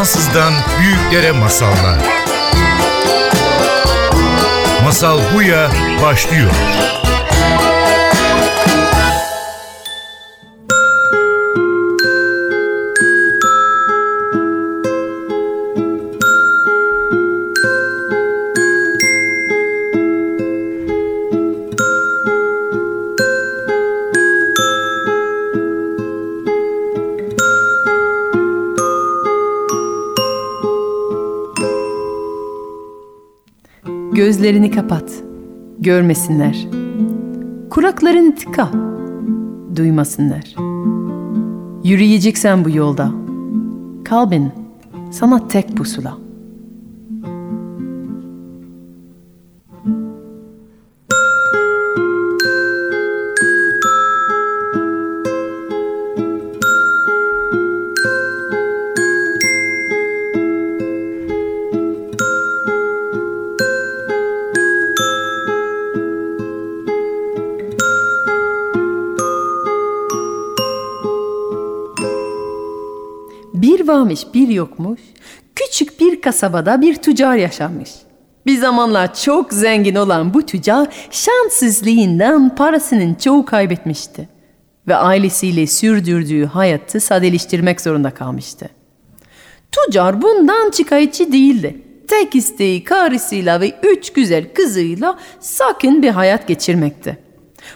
Fransızdan büyüklere masallar. Masal Buya başlıyor. Gözlerini kapat, görmesinler. Kulaklarını tıka, duymasınlar. Yürüyeceksen bu yolda. Kalbin sana tek pusula. Varmış bir yokmuş, küçük bir kasabada bir tüccar yaşamış. Bir zamanlar çok zengin olan bu tüccar şanssızlığından parasının çoğu kaybetmişti. Ve ailesiyle sürdürdüğü hayatı sadeleştirmek zorunda kalmıştı. Tüccar bundan şikayetçi değildi. Tek isteği karısıyla ve üç güzel kızıyla sakin bir hayat geçirmekti.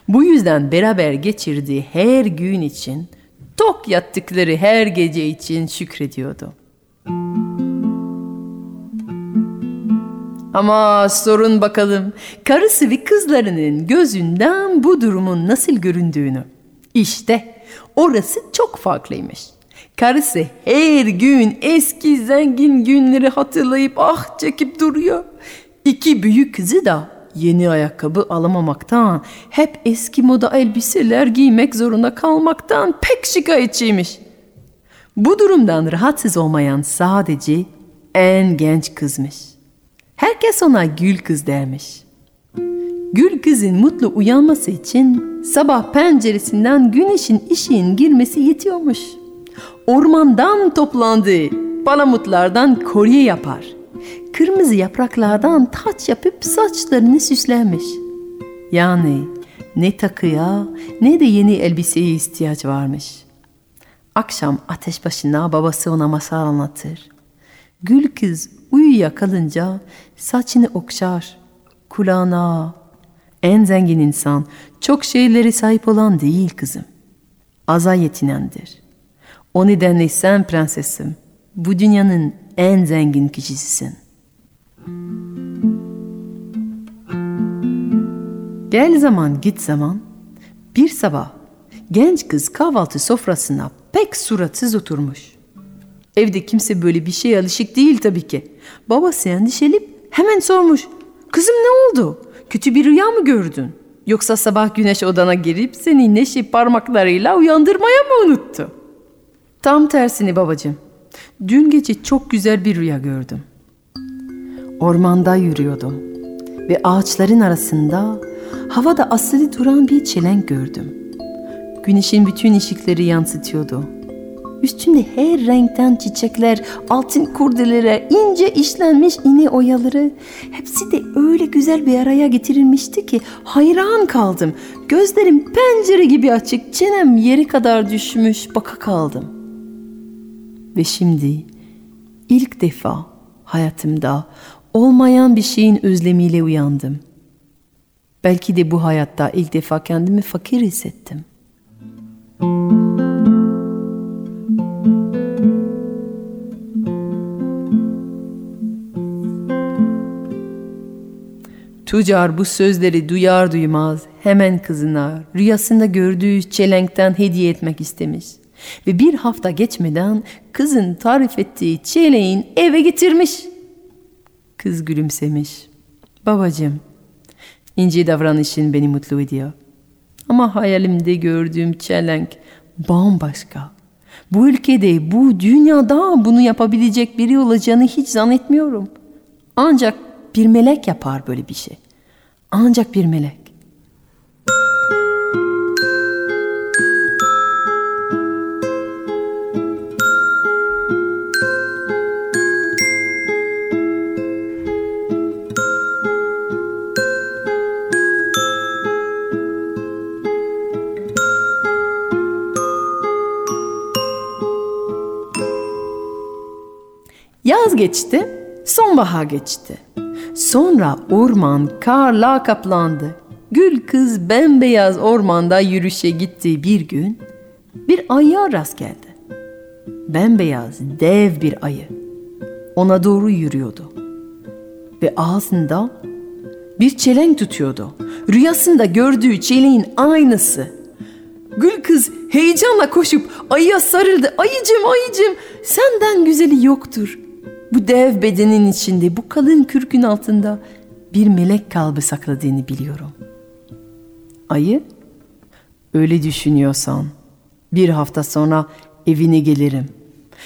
Bu yüzden beraber geçirdiği her gün için tok yattıkları her gece için şükrediyordu. Ama sorun bakalım karısı ve kızlarının gözünden bu durumun nasıl göründüğünü. İşte orası çok farklıymış. Karısı her gün eski zengin günleri hatırlayıp ah çekip duruyor. İki büyük kızı da yeni ayakkabı alamamaktan, hep eski moda elbiseler giymek zorunda kalmaktan pek şikayetçiymiş. Bu durumdan rahatsız olmayan sadece en genç kızmış. Herkes ona gül kız dermiş. Gül kızın mutlu uyanması için sabah penceresinden güneşin ışığın girmesi yetiyormuş. Ormandan toplandığı palamutlardan kolye yapar kırmızı yapraklardan taç yapıp saçlarını süslenmiş. Yani ne takıya ne de yeni elbiseye ihtiyaç varmış. Akşam ateş başına babası ona masal anlatır. Gül kız uyuya kalınca saçını okşar, kulağına. En zengin insan çok şeyleri sahip olan değil kızım. Aza yetinendir. O nedenle sen prensesim. Bu dünyanın en zengin kişisisin. Gel zaman git zaman bir sabah genç kız kahvaltı sofrasına pek suratsız oturmuş. Evde kimse böyle bir şeye alışık değil tabii ki. Babası endişelip hemen sormuş. Kızım ne oldu? Kötü bir rüya mı gördün? Yoksa sabah güneş odana girip seni neşe parmaklarıyla uyandırmaya mı unuttu? Tam tersini babacığım. Dün gece çok güzel bir rüya gördüm. Ormanda yürüyordum ve ağaçların arasında havada asılı duran bir çelenk gördüm. Güneşin bütün ışıkları yansıtıyordu. Üstünde her renkten çiçekler, altın kurdelere, ince işlenmiş iğne oyaları hepsi de öyle güzel bir araya getirilmişti ki hayran kaldım. Gözlerim pencere gibi açık, çenem yeri kadar düşmüş, baka kaldım. Ve şimdi ilk defa hayatımda olmayan bir şeyin özlemiyle uyandım. Belki de bu hayatta ilk defa kendimi fakir hissettim. Tüccar bu sözleri duyar duymaz hemen kızına rüyasında gördüğü çelenkten hediye etmek istemiş. Ve bir hafta geçmeden kızın tarif ettiği çeleğin eve getirmiş. Kız gülümsemiş. Babacığım, ince davranışın beni mutlu ediyor. Ama hayalimde gördüğüm çelenk bambaşka. Bu ülkede, bu dünyada bunu yapabilecek biri olacağını hiç zannetmiyorum. Ancak bir melek yapar böyle bir şey. Ancak bir melek. Yaz geçti, sonbahar geçti. Sonra orman karla kaplandı. Gül kız bembeyaz ormanda yürüyüşe gittiği bir gün bir ayıya rast geldi. Bembeyaz dev bir ayı. Ona doğru yürüyordu. Ve ağzında bir çelenk tutuyordu. Rüyasında gördüğü çeleğin aynısı. Gül kız heyecanla koşup ayıya sarıldı. Ayıcım ayıcım senden güzeli yoktur. Bu dev bedenin içinde bu kalın kürkün altında bir melek kalbi sakladığını biliyorum. Ayı öyle düşünüyorsan bir hafta sonra evine gelirim.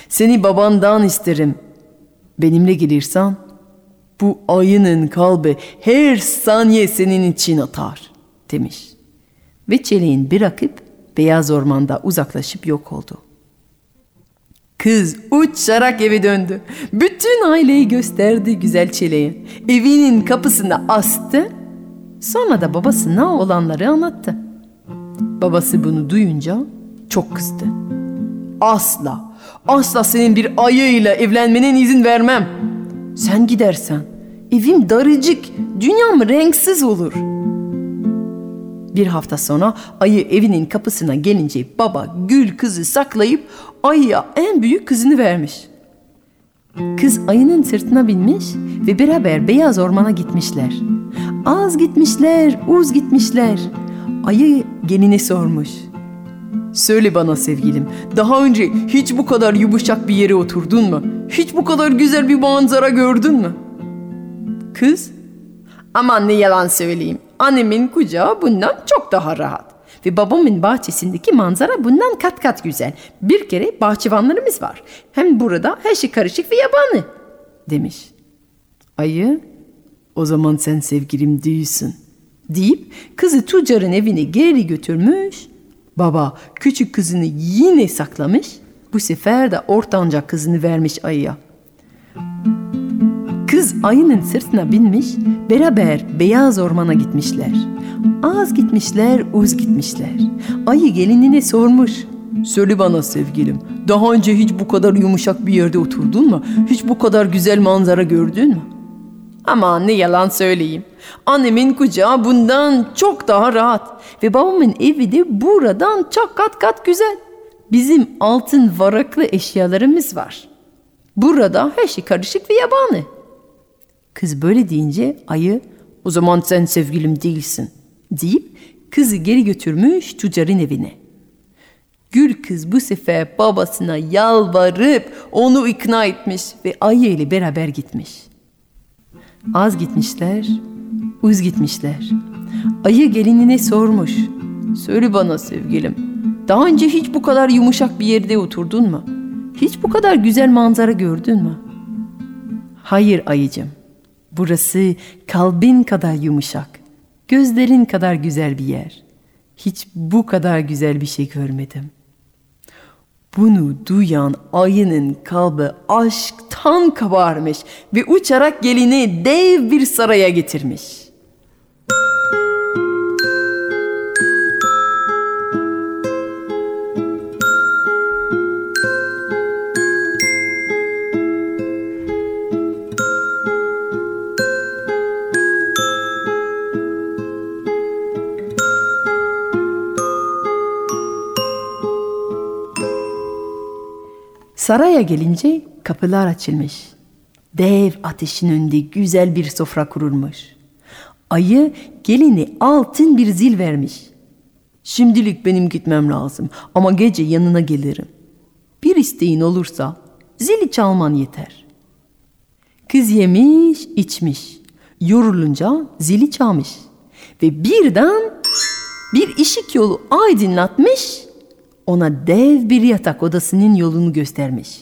Seni babandan isterim. Benimle gelirsen bu ayının kalbi her saniye senin için atar demiş. Ve çeleğin bırakıp beyaz ormanda uzaklaşıp yok oldu. Kız uçarak eve döndü. Bütün aileyi gösterdi güzel çeleğe. Evinin kapısına astı. Sonra da babasına olanları anlattı. Babası bunu duyunca çok kızdı. Asla, asla senin bir ayıyla evlenmene izin vermem. Sen gidersen evim darıcık, dünyam renksiz olur. Bir hafta sonra ayı evinin kapısına gelince baba gül kızı saklayıp ayıya en büyük kızını vermiş. Kız ayının sırtına binmiş ve beraber beyaz ormana gitmişler. Az gitmişler, uz gitmişler. Ayı geline sormuş. Söyle bana sevgilim, daha önce hiç bu kadar yumuşak bir yere oturdun mu? Hiç bu kadar güzel bir manzara gördün mü? Kız, aman ne yalan söyleyeyim. Annemin kucağı bundan çok daha rahat. Ve babamın bahçesindeki manzara bundan kat kat güzel. Bir kere bahçıvanlarımız var. Hem burada her şey karışık ve yabani. Demiş. Ayı, o zaman sen sevgilim değilsin. Deyip kızı tüccarın evine geri götürmüş. Baba küçük kızını yine saklamış. Bu sefer de ortanca kızını vermiş ayıya. Kız ayının sırtına binmiş, beraber beyaz ormana gitmişler. Az gitmişler, uz gitmişler. Ayı gelinine sormuş. Söyle bana sevgilim, daha önce hiç bu kadar yumuşak bir yerde oturdun mu? Hiç bu kadar güzel manzara gördün mü? Ama ne yalan söyleyeyim. Annemin kucağı bundan çok daha rahat. Ve babamın evi de buradan çok kat kat güzel. Bizim altın varaklı eşyalarımız var. Burada her şey karışık ve yabani. Kız böyle deyince ayı o zaman sen sevgilim değilsin deyip kızı geri götürmüş tüccarın evine. Gül kız bu sefer babasına yalvarıp onu ikna etmiş ve ayı ile beraber gitmiş. Az gitmişler, uz gitmişler. Ayı gelinine sormuş. Söyle bana sevgilim, daha önce hiç bu kadar yumuşak bir yerde oturdun mu? Hiç bu kadar güzel manzara gördün mü? Hayır ayıcım, burası kalbin kadar yumuşak, gözlerin kadar güzel bir yer. Hiç bu kadar güzel bir şey görmedim. Bunu duyan ayının kalbi aşktan kabarmış ve uçarak gelini dev bir saraya getirmiş. Saraya gelince kapılar açılmış. Dev ateşin önünde güzel bir sofra kurulmuş. Ayı gelini altın bir zil vermiş. Şimdilik benim gitmem lazım ama gece yanına gelirim. Bir isteğin olursa zili çalman yeter. Kız yemiş, içmiş. Yorulunca zili çalmış. Ve birden bir ışık yolu aydınlatmış ona dev bir yatak odasının yolunu göstermiş.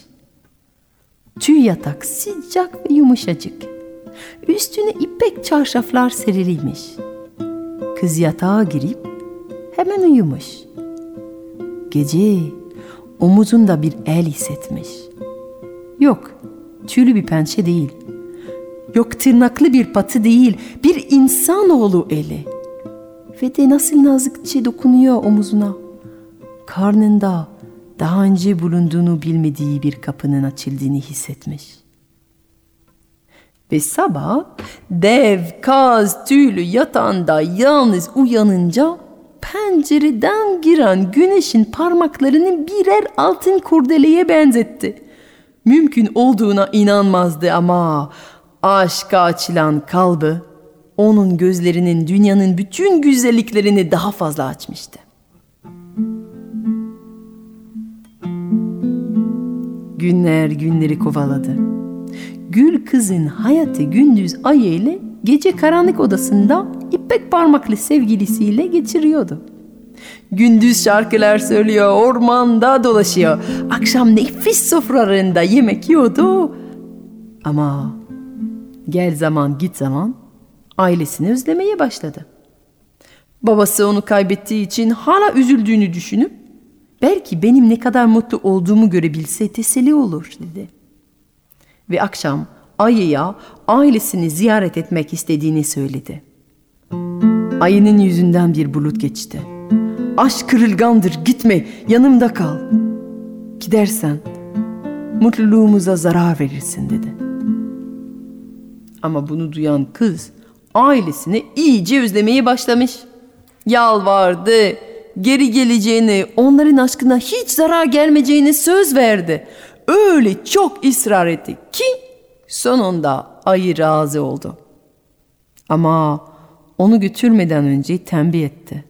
Tüy yatak sıcak ve yumuşacık. Üstüne ipek çarşaflar seriliymiş. Kız yatağa girip hemen uyumuş. Gece omuzunda bir el hissetmiş. Yok, tüylü bir pençe değil. Yok tırnaklı bir patı değil, bir insanoğlu eli. Ve de nasıl nazikçe dokunuyor omuzuna karnında daha önce bulunduğunu bilmediği bir kapının açıldığını hissetmiş. Ve sabah dev kaz tüylü yatağında yalnız uyanınca pencereden giren güneşin parmaklarını birer altın kurdeleye benzetti. Mümkün olduğuna inanmazdı ama aşka açılan kalbi onun gözlerinin dünyanın bütün güzelliklerini daha fazla açmıştı. Günler günleri kovaladı. Gül kızın hayatı gündüz ayı ile gece karanlık odasında ipek parmaklı sevgilisiyle geçiriyordu. Gündüz şarkılar söylüyor, ormanda dolaşıyor. Akşam nefis sofralarında yemek yiyordu. Ama gel zaman git zaman ailesini özlemeye başladı. Babası onu kaybettiği için hala üzüldüğünü düşünüp belki benim ne kadar mutlu olduğumu görebilse teselli olur dedi. Ve akşam ayıya ailesini ziyaret etmek istediğini söyledi. Ayının yüzünden bir bulut geçti. Aşk kırılgandır gitme yanımda kal. Gidersen mutluluğumuza zarar verirsin dedi. Ama bunu duyan kız ailesini iyice özlemeye başlamış. Yalvardı, geri geleceğini, onların aşkına hiç zarar gelmeyeceğini söz verdi. Öyle çok ısrar etti ki sonunda ayı razı oldu. Ama onu götürmeden önce tembih etti.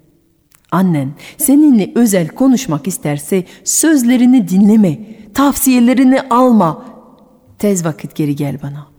Annen seninle özel konuşmak isterse sözlerini dinleme, tavsiyelerini alma. Tez vakit geri gel bana.''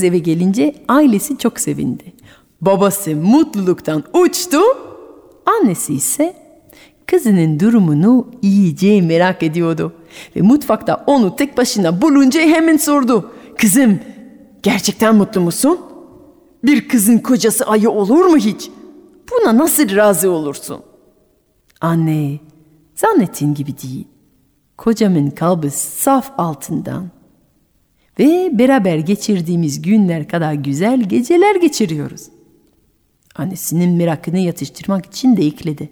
Kız eve gelince ailesi çok sevindi. Babası mutluluktan uçtu. Annesi ise kızının durumunu iyice merak ediyordu. Ve mutfakta onu tek başına bulunca hemen sordu. Kızım gerçekten mutlu musun? Bir kızın kocası ayı olur mu hiç? Buna nasıl razı olursun? Anne, zannettiğin gibi değil. Kocamın kalbi saf altından ve beraber geçirdiğimiz günler kadar güzel geceler geçiriyoruz. Annesinin merakını yatıştırmak için de ekledi.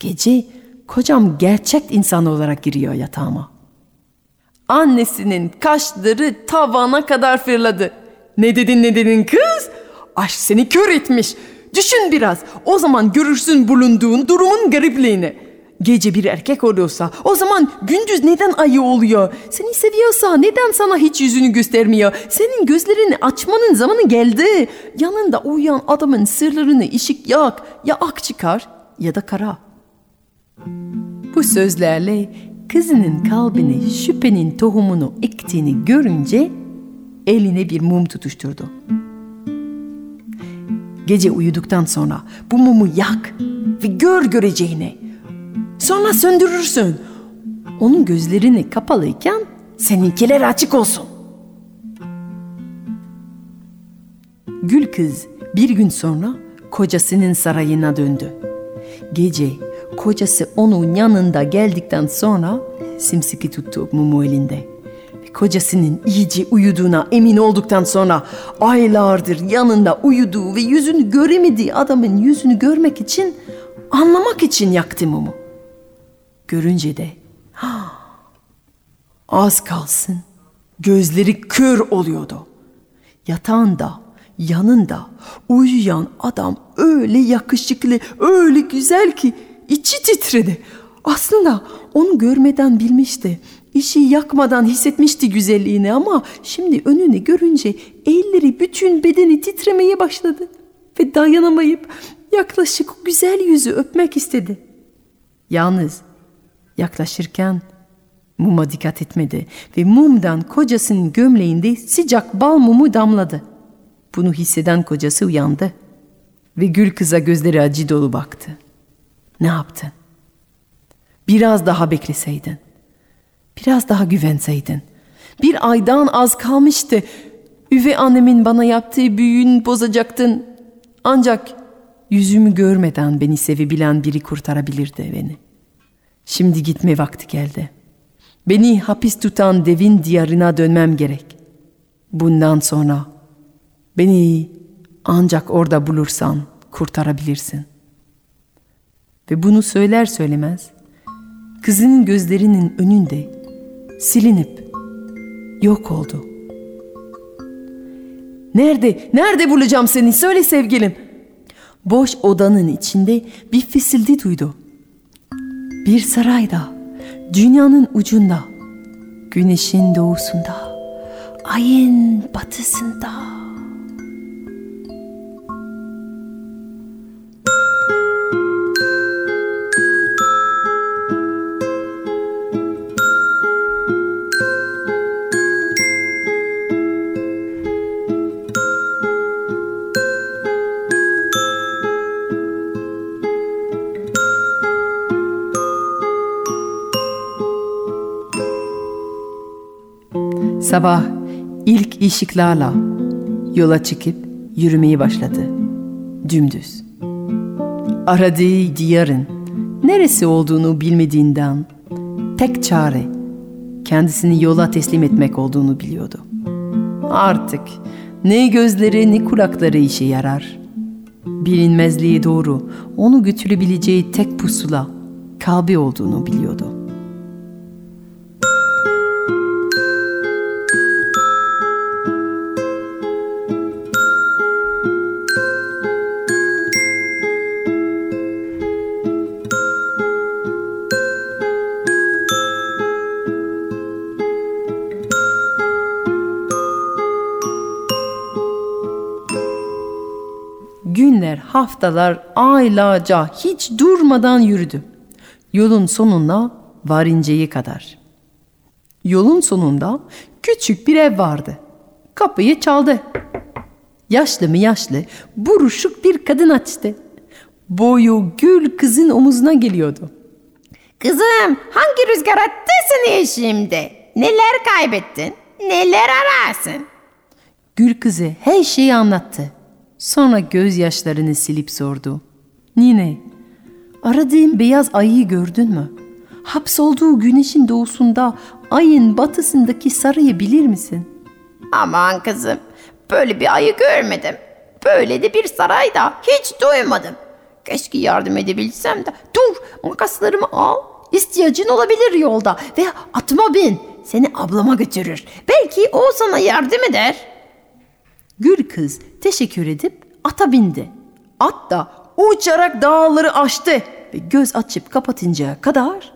Gece kocam gerçek insan olarak giriyor yatağıma. Annesinin kaşları tavana kadar fırladı. Ne dedin ne dedin kız? Aşk seni kör etmiş. Düşün biraz. O zaman görürsün bulunduğun durumun garipliğini.'' Gece bir erkek oluyorsa o zaman gündüz neden ayı oluyor? Seni seviyorsa neden sana hiç yüzünü göstermiyor? Senin gözlerini açmanın zamanı geldi. Yanında uyuyan adamın sırlarını ışık yak ya ak çıkar ya da kara. Bu sözlerle kızının kalbine şüphenin tohumunu ektiğini görünce eline bir mum tutuşturdu. Gece uyuduktan sonra bu mumu yak ve gör göreceğini Sonra söndürürsün. Onun gözlerini kapalıyken seninkiler açık olsun. Gül kız bir gün sonra kocasının sarayına döndü. Gece kocası onun yanında geldikten sonra simsiki tuttu mumu elinde. Ve kocasının iyice uyuduğuna emin olduktan sonra aylardır yanında uyuduğu ve yüzünü göremediği adamın yüzünü görmek için anlamak için yaktı mumu. Görünce de az kalsın gözleri kör oluyordu. Yatağında, yanında uyuyan adam öyle yakışıklı, öyle güzel ki içi titredi. Aslında onu görmeden bilmişti. İşi yakmadan hissetmişti güzelliğini ama şimdi önünü görünce elleri bütün bedeni titremeye başladı. Ve dayanamayıp yaklaşık güzel yüzü öpmek istedi. Yalnız Yaklaşırken muma dikkat etmedi ve mumdan kocasının gömleğinde sıcak bal mumu damladı. Bunu hisseden kocası uyandı ve gül kıza gözleri acı dolu baktı. Ne yaptın? Biraz daha bekleseydin. Biraz daha güvenseydin. Bir aydan az kalmıştı. Üvey annemin bana yaptığı büyüğün bozacaktın. Ancak yüzümü görmeden beni sevebilen biri kurtarabilirdi beni. Şimdi gitme vakti geldi. Beni hapis tutan devin diyarına dönmem gerek. Bundan sonra beni ancak orada bulursan kurtarabilirsin. Ve bunu söyler söylemez kızının gözlerinin önünde silinip yok oldu. Nerede, nerede bulacağım seni? Söyle sevgilim. Boş odanın içinde bir fısıldı duydu. Bir sarayda, dünyanın ucunda, güneşin doğusunda, ayın batısında. Sabah ilk ışıklarla yola çıkıp yürümeye başladı. Dümdüz. Aradığı diyarın neresi olduğunu bilmediğinden tek çare kendisini yola teslim etmek olduğunu biliyordu. Artık ne gözleri ne kulakları işe yarar. Bilinmezliğe doğru onu götürebileceği tek pusula kalbi olduğunu biliyordu. Haftalar, aylarca hiç durmadan yürüdü. Yolun sonuna varınceye kadar. Yolun sonunda küçük bir ev vardı. Kapıyı çaldı. Yaşlı mı yaşlı, buruşuk bir kadın açtı. Boyu gül kızın omuzuna geliyordu. Kızım hangi rüzgar attı seni şimdi? Neler kaybettin? Neler ararsın? Gül kızı her şeyi anlattı. Sonra gözyaşlarını silip sordu. Nine, aradığın beyaz ayıyı gördün mü? Hapsolduğu güneşin doğusunda ayın batısındaki sarayı bilir misin? Aman kızım böyle bir ayı görmedim. Böyle de bir sarayda hiç duymadım. Keşke yardım edebilsem de. Dur makaslarımı al. İhtiyacın olabilir yolda. Ve atma bin. Seni ablama götürür. Belki o sana yardım eder. Gül kız teşekkür edip ata bindi. At da uçarak dağları aştı ve göz açıp kapatıncaya kadar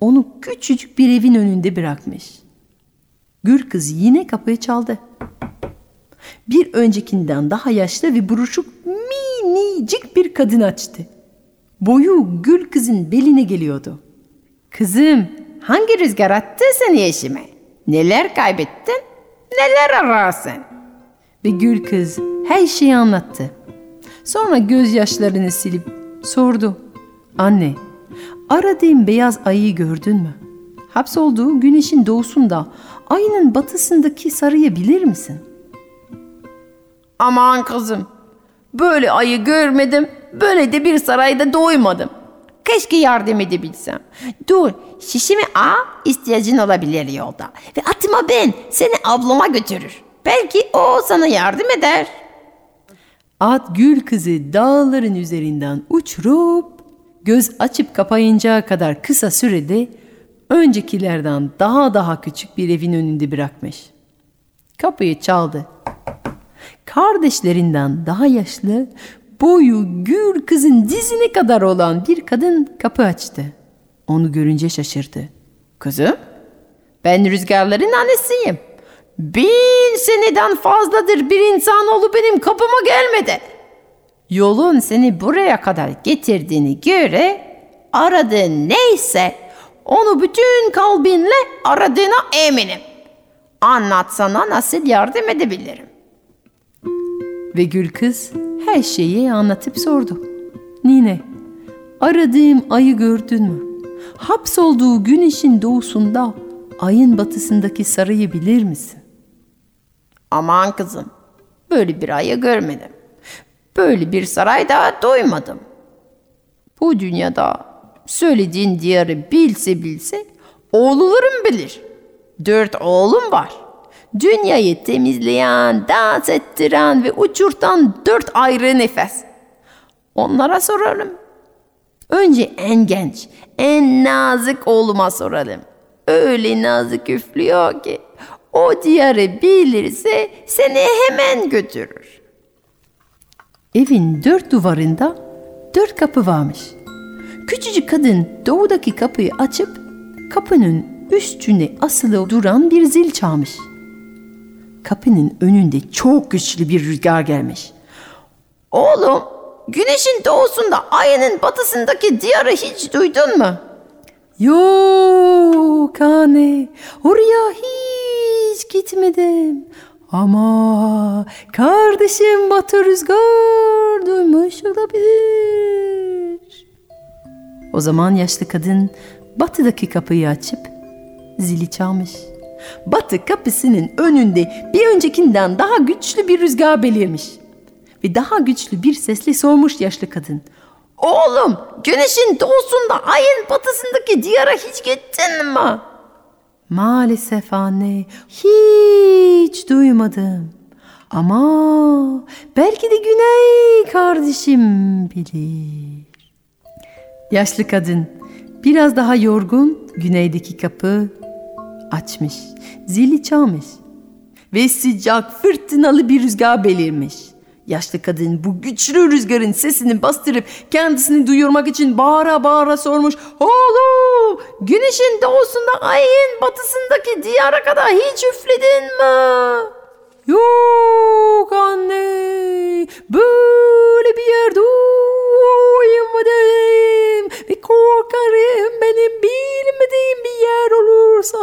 onu küçücük bir evin önünde bırakmış. Gül kız yine kapıyı çaldı. Bir öncekinden daha yaşlı ve buruşuk minicik bir kadın açtı. Boyu gül kızın beline geliyordu. Kızım hangi rüzgar attı seni eşime? Neler kaybettin? Neler ararsın? Ve gül kız her şeyi anlattı. Sonra gözyaşlarını silip sordu. Anne, aradığım beyaz ayıyı gördün mü? Hapsolduğu güneşin doğusunda, ayının batısındaki sarıyı bilir misin? Aman kızım böyle ayı görmedim. Böyle de bir sarayda doymadım. Keşke yardım edebilsem. Dur şişimi al ihtiyacın olabilir yolda. Ve atma ben seni ablama götürür. Belki o sana yardım eder. At gül kızı dağların üzerinden uçurup göz açıp kapayınca kadar kısa sürede öncekilerden daha daha küçük bir evin önünde bırakmış. Kapıyı çaldı. Kardeşlerinden daha yaşlı, boyu gül kızın dizine kadar olan bir kadın kapı açtı. Onu görünce şaşırdı. Kızım ben rüzgarların annesiyim. Bin seneden fazladır bir insanoğlu benim kapıma gelmedi. Yolun seni buraya kadar getirdiğini göre aradığın neyse onu bütün kalbinle aradığına eminim. Anlatsana nasıl yardım edebilirim. Ve gül kız her şeyi anlatıp sordu. Nine, aradığım ayı gördün mü? Hapsolduğu güneşin doğusunda, ayın batısındaki sarayı bilir misin? Aman kızım böyle bir ayı görmedim. Böyle bir sarayda doymadım. Bu dünyada söylediğin diyarı bilse bilse oğullarım bilir. Dört oğlum var. Dünyayı temizleyen, dans ettiren ve uçurtan dört ayrı nefes. Onlara sorarım. Önce en genç, en nazik oğluma soralım. Öyle nazik üflüyor ki o diyarı bilirse seni hemen götürür. Evin dört duvarında dört kapı varmış. Küçücük kadın doğudaki kapıyı açıp kapının üstüne asılı duran bir zil çalmış. Kapının önünde çok güçlü bir rüzgar gelmiş. Oğlum, güneşin doğusunda ayının batısındaki diyarı hiç duydun mu? Yok anne, oraya hiç gitmedim. Ama kardeşim Batı Rüzgar duymuş olabilir. O zaman yaşlı kadın batıdaki kapıyı açıp zili çalmış. Batı kapısının önünde bir öncekinden daha güçlü bir rüzgar belirmiş. Ve daha güçlü bir sesle sormuş yaşlı kadın. Oğlum, güneşin doğusunda ayın batısındaki diyara hiç gittin mi? Maalesef anne hiç duymadım. Ama belki de Güney kardeşim bilir. Yaşlı kadın biraz daha yorgun güneydeki kapı açmış. Zili çalmış. Ve sıcak fırtınalı bir rüzgar belirmiş. Yaşlı kadın bu güçlü rüzgarın sesini bastırıp kendisini duyurmak için bağıra bağıra sormuş. Oğlum güneşin doğusunda ayın batısındaki diyara kadar hiç üfledin mi? Yok anne böyle bir yerde uyumadım ve korkarım benim bilmediğim bir yer olursa.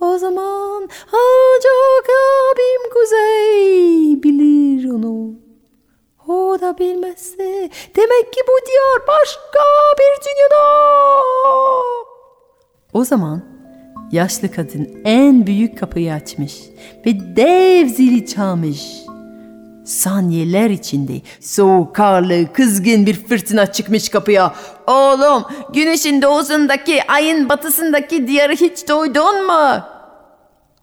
O zaman ancak abim Kuzey onu. O da bilmezse demek ki bu diyar başka bir dünyada. O zaman yaşlı kadın en büyük kapıyı açmış ve dev zili çalmış. Saniyeler içinde soğuk, karlı, kızgın bir fırtına çıkmış kapıya. Oğlum, güneşin doğusundaki ayın batısındaki diyarı hiç duydun mu?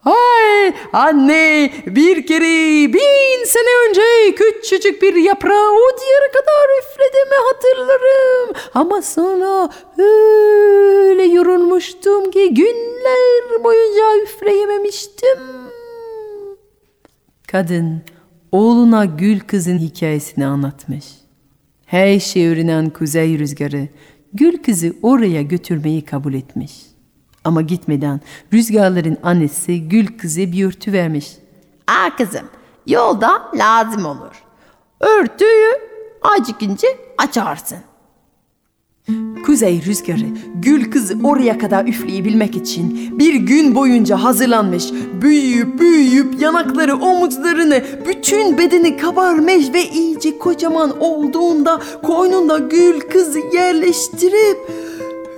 Hay anne bir kere bin sene önce küçücük bir yaprağı o diyara kadar üflediğimi hatırlarım. Ama sonra öyle yorulmuştum ki günler boyunca üfleyememiştim. Kadın oğluna gül kızın hikayesini anlatmış. Her şey öğrenen kuzey rüzgarı gül kızı oraya götürmeyi kabul etmiş. Ama gitmeden rüzgarların annesi gül kızı bir örtü vermiş. Aa kızım, yolda lazım olur. Örtüyü acıkınca açarsın. Kuzey rüzgarı gül kızı oraya kadar üfleyebilmek için bir gün boyunca hazırlanmış. Büyüyüp büyüyüp yanakları omuzlarını bütün bedeni kabarmış ve iyice kocaman olduğunda koynunda gül kızı yerleştirip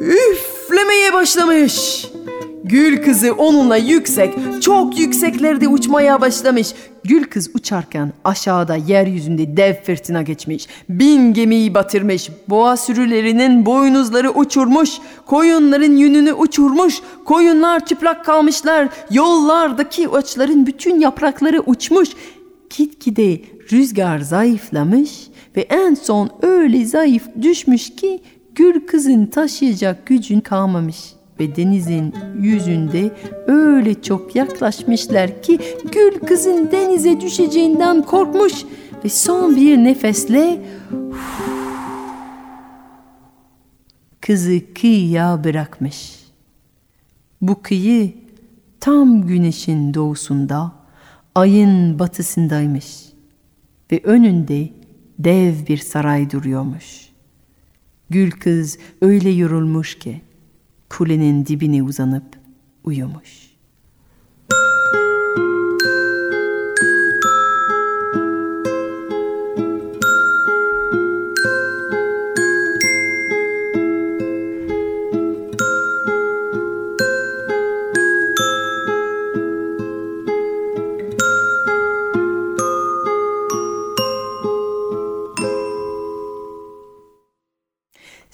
üflemeye başlamış. Gül kızı onunla yüksek, çok yükseklerde uçmaya başlamış. Gül kız uçarken aşağıda yeryüzünde dev fırtına geçmiş. Bin gemiyi batırmış. Boğa sürülerinin boynuzları uçurmuş. Koyunların yününü uçurmuş. Koyunlar çıplak kalmışlar. Yollardaki ağaçların bütün yaprakları uçmuş. Gitgide rüzgar zayıflamış ve en son öyle zayıf düşmüş ki gül kızın taşıyacak gücün kalmamış ve denizin yüzünde öyle çok yaklaşmışlar ki gül kızın denize düşeceğinden korkmuş ve son bir nefesle kızı kıyıya bırakmış. Bu kıyı tam güneşin doğusunda, ayın batısındaymış ve önünde dev bir saray duruyormuş. Gül kız öyle yorulmuş ki kulenin dibine uzanıp uyumuş.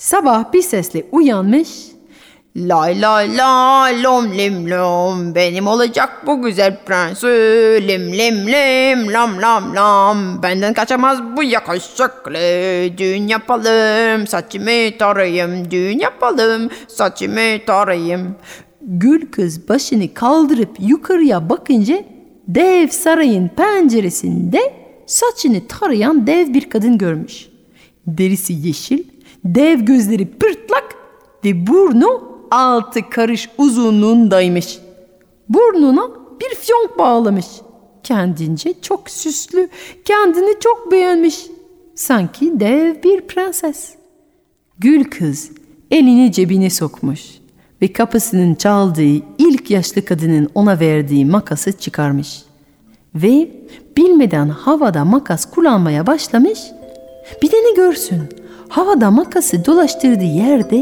Sabah bir sesle uyanmış. Lay lay lay lom lim lom benim olacak bu güzel prens lim lim lim lam lam lam benden kaçamaz bu yakışıklı düğün yapalım saçımı tarayayım düğün yapalım saçımı tarayayım Gül kız başını kaldırıp yukarıya bakınca dev sarayın penceresinde saçını tarayan dev bir kadın görmüş. Derisi yeşil, dev gözleri pırtlak ve burnu altı karış uzunluğundaymış. Burnuna bir fiyonk bağlamış. Kendince çok süslü, kendini çok beğenmiş. Sanki dev bir prenses. Gül kız elini cebine sokmuş ve kapısının çaldığı ilk yaşlı kadının ona verdiği makası çıkarmış. Ve bilmeden havada makas kullanmaya başlamış. Bir de ne görsün? Havada makası dolaştırdığı yerde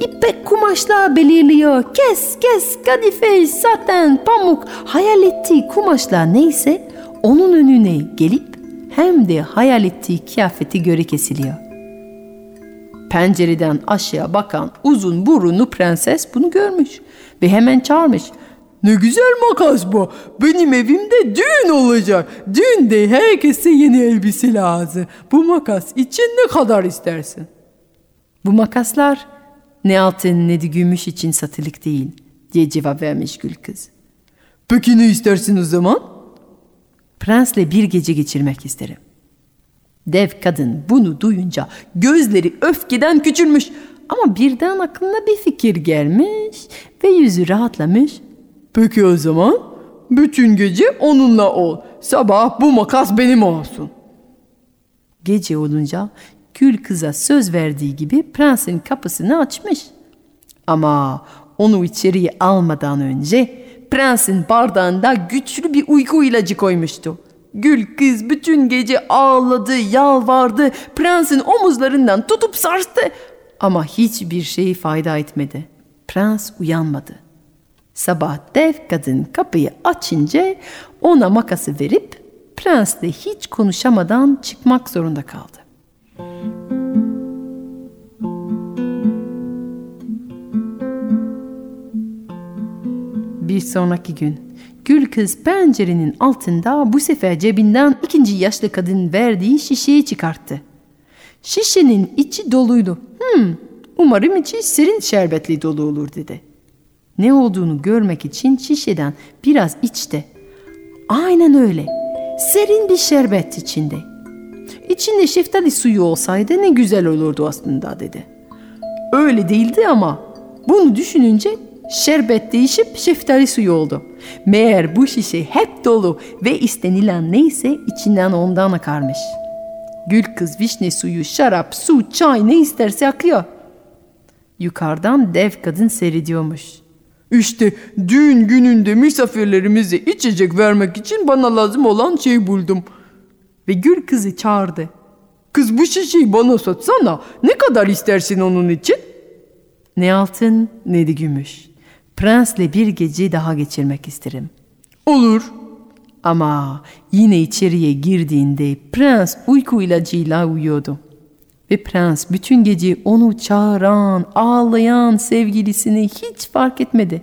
ipek kumaşlar belirliyor. Kes kes kadife, saten, pamuk hayal ettiği kumaşlar neyse onun önüne gelip hem de hayal ettiği kıyafeti göre kesiliyor. Pencereden aşağı bakan uzun burunlu prenses bunu görmüş ve hemen çağırmış. Ne güzel makas bu. Benim evimde düğün olacak. Düğünde herkese yeni elbise lazım. Bu makas için ne kadar istersin? Bu makaslar ne altın ne de gümüş için satılık değil diye cevap vermiş gül kız. Peki ne istersin o zaman? Prensle bir gece geçirmek isterim. Dev kadın bunu duyunca gözleri öfkeden küçülmüş ama birden aklına bir fikir gelmiş ve yüzü rahatlamış. Peki o zaman bütün gece onunla ol. Sabah bu makas benim olsun. Gece olunca Gül kıza söz verdiği gibi prensin kapısını açmış. Ama onu içeriye almadan önce prensin bardağında güçlü bir uyku ilacı koymuştu. Gül kız bütün gece ağladı, yalvardı, prensin omuzlarından tutup sarstı. Ama hiçbir şey fayda etmedi. Prens uyanmadı. Sabah dev kadın kapıyı açınca ona makası verip prensle hiç konuşamadan çıkmak zorunda kaldı. Bir sonraki gün Gül kız pencerenin altında bu sefer cebinden ikinci yaşlı kadın verdiği şişeyi çıkarttı. Şişenin içi doluydu. Hmm, umarım içi serin şerbetli dolu olur dedi. Ne olduğunu görmek için şişeden biraz içti. Aynen öyle. Serin bir şerbet içinde. İçinde şeftali suyu olsaydı ne güzel olurdu aslında dedi. Öyle değildi ama bunu düşününce şerbet değişip şeftali suyu oldu. Meğer bu şişe hep dolu ve istenilen neyse içinden ondan akarmış. Gül kız vişne suyu, şarap, su, çay ne isterse akıyor. Yukarıdan dev kadın seyrediyormuş. İşte düğün gününde misafirlerimize içecek vermek için bana lazım olan şeyi buldum. Ve Gül kızı çağırdı. Kız bu şişeyi bana satsana. Ne kadar istersin onun için? Ne altın ne de gümüş. Prensle bir gece daha geçirmek isterim. Olur. Ama yine içeriye girdiğinde prens uyku ilacıyla uyuyordu. Ve prens bütün gece onu çağıran, ağlayan sevgilisini hiç fark etmedi.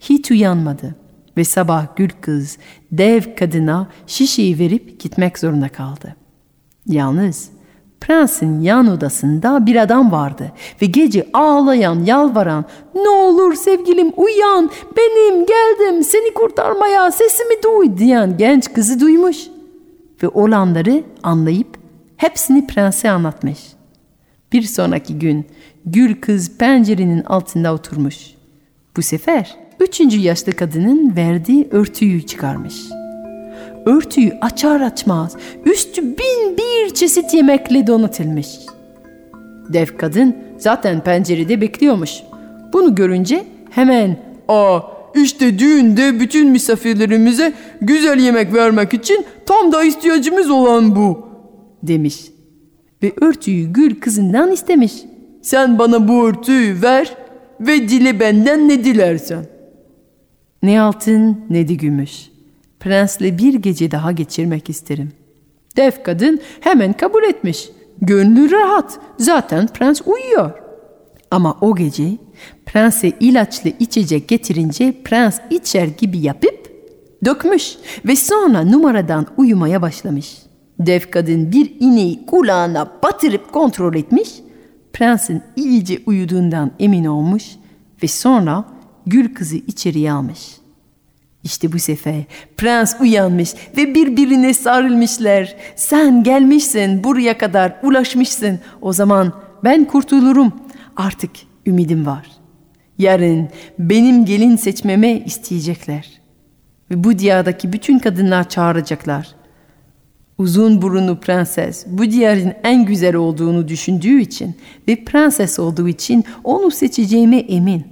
Hiç uyanmadı. Ve sabah gül kız dev kadına şişeyi verip gitmek zorunda kaldı. Yalnız prensin yan odasında bir adam vardı ve gece ağlayan, yalvaran ''Ne olur sevgilim uyan, benim geldim seni kurtarmaya, sesimi duy'' diyen genç kızı duymuş. Ve olanları anlayıp hepsini prense anlatmış. Bir sonraki gün gül kız pencerenin altında oturmuş. Bu sefer üçüncü yaşlı kadının verdiği örtüyü çıkarmış. Örtüyü açar açmaz üstü bin bir çeşit yemekle donatılmış. Dev kadın zaten pencerede bekliyormuş. Bunu görünce hemen ''Aa işte düğünde bütün misafirlerimize güzel yemek vermek için tam da ihtiyacımız olan bu.'' demiş. Ve örtüyü gül kızından istemiş. Sen bana bu örtüyü ver ve dile benden ne dilersen. Ne altın ne de gümüş. Prensle bir gece daha geçirmek isterim. Dev kadın hemen kabul etmiş. Gönlü rahat. Zaten prens uyuyor. Ama o gece prense ilaçlı içecek getirince prens içer gibi yapıp dökmüş ve sonra numaradan uyumaya başlamış. Dev kadın bir ineği kulağına batırıp kontrol etmiş. Prensin iyice uyuduğundan emin olmuş ve sonra gül kızı içeriye almış. İşte bu sefer prens uyanmış ve birbirine sarılmışlar. Sen gelmişsin, buraya kadar ulaşmışsın. O zaman ben kurtulurum. Artık ümidim var. Yarın benim gelin seçmeme isteyecekler. Ve bu diyardaki bütün kadınlar çağıracaklar. Uzun burunlu prenses bu diyarın en güzel olduğunu düşündüğü için ve prenses olduğu için onu seçeceğime emin.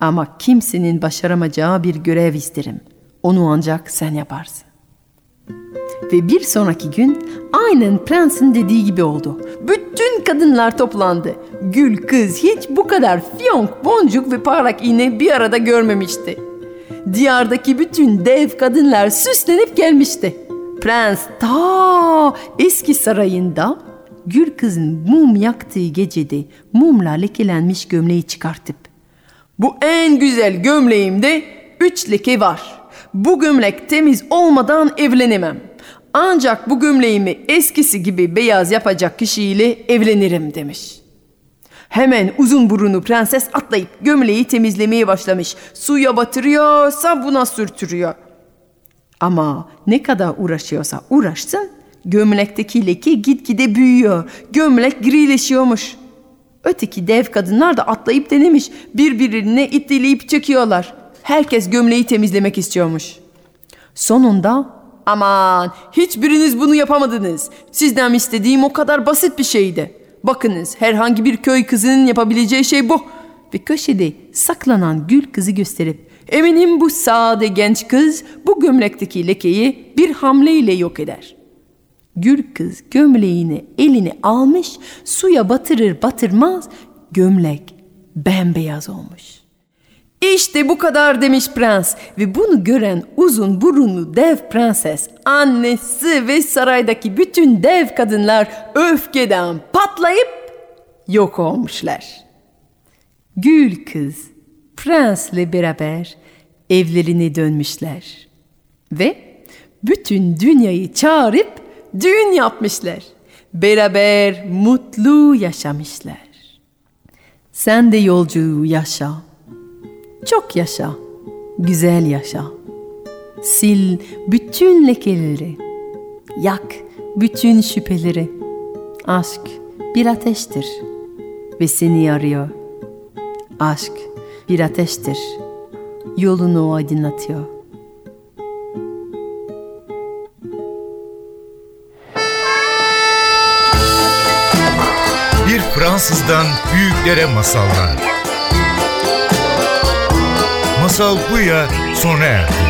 Ama kimsenin başaramayacağı bir görev isterim. Onu ancak sen yaparsın. Ve bir sonraki gün aynen prensin dediği gibi oldu. Bütün kadınlar toplandı. Gül kız hiç bu kadar fiyonk, boncuk ve parlak iğne bir arada görmemişti. Diyardaki bütün dev kadınlar süslenip gelmişti. Prens ta eski sarayında Gül kızın mum yaktığı gecede mumla lekelenmiş gömleği çıkartıp bu en güzel gömleğimde üç leke var. Bu gömlek temiz olmadan evlenemem. Ancak bu gömleğimi eskisi gibi beyaz yapacak kişiyle evlenirim demiş. Hemen uzun burunlu prenses atlayıp gömleği temizlemeye başlamış. Suya batırıyor, sabuna sürtürüyor. Ama ne kadar uğraşıyorsa uğraşsın, gömlekteki leke gitgide büyüyor. Gömlek grileşiyormuş. Öteki dev kadınlar da atlayıp denemiş. Birbirine itteleyip çekiyorlar. Herkes gömleği temizlemek istiyormuş. Sonunda aman hiçbiriniz bunu yapamadınız. Sizden istediğim o kadar basit bir şeydi. Bakınız herhangi bir köy kızının yapabileceği şey bu. Ve köşede saklanan gül kızı gösterip eminim bu sade genç kız bu gömlekteki lekeyi bir hamleyle yok eder.'' Gül kız gömleğini eline almış, suya batırır batırmaz gömlek bembeyaz olmuş. İşte bu kadar demiş prens ve bunu gören uzun burunlu dev prenses, annesi ve saraydaki bütün dev kadınlar öfkeden patlayıp yok olmuşlar. Gül kız prensle beraber evlerine dönmüşler ve bütün dünyayı çağırıp düğün yapmışlar. Beraber mutlu yaşamışlar. Sen de yolculuğu yaşa. Çok yaşa. Güzel yaşa. Sil bütün lekeleri. Yak bütün şüpheleri. Aşk bir ateştir ve seni arıyor. Aşk bir ateştir. Yolunu aydınlatıyor. Bir Fransızdan büyüklere masallar. Masal Buya sona erdi.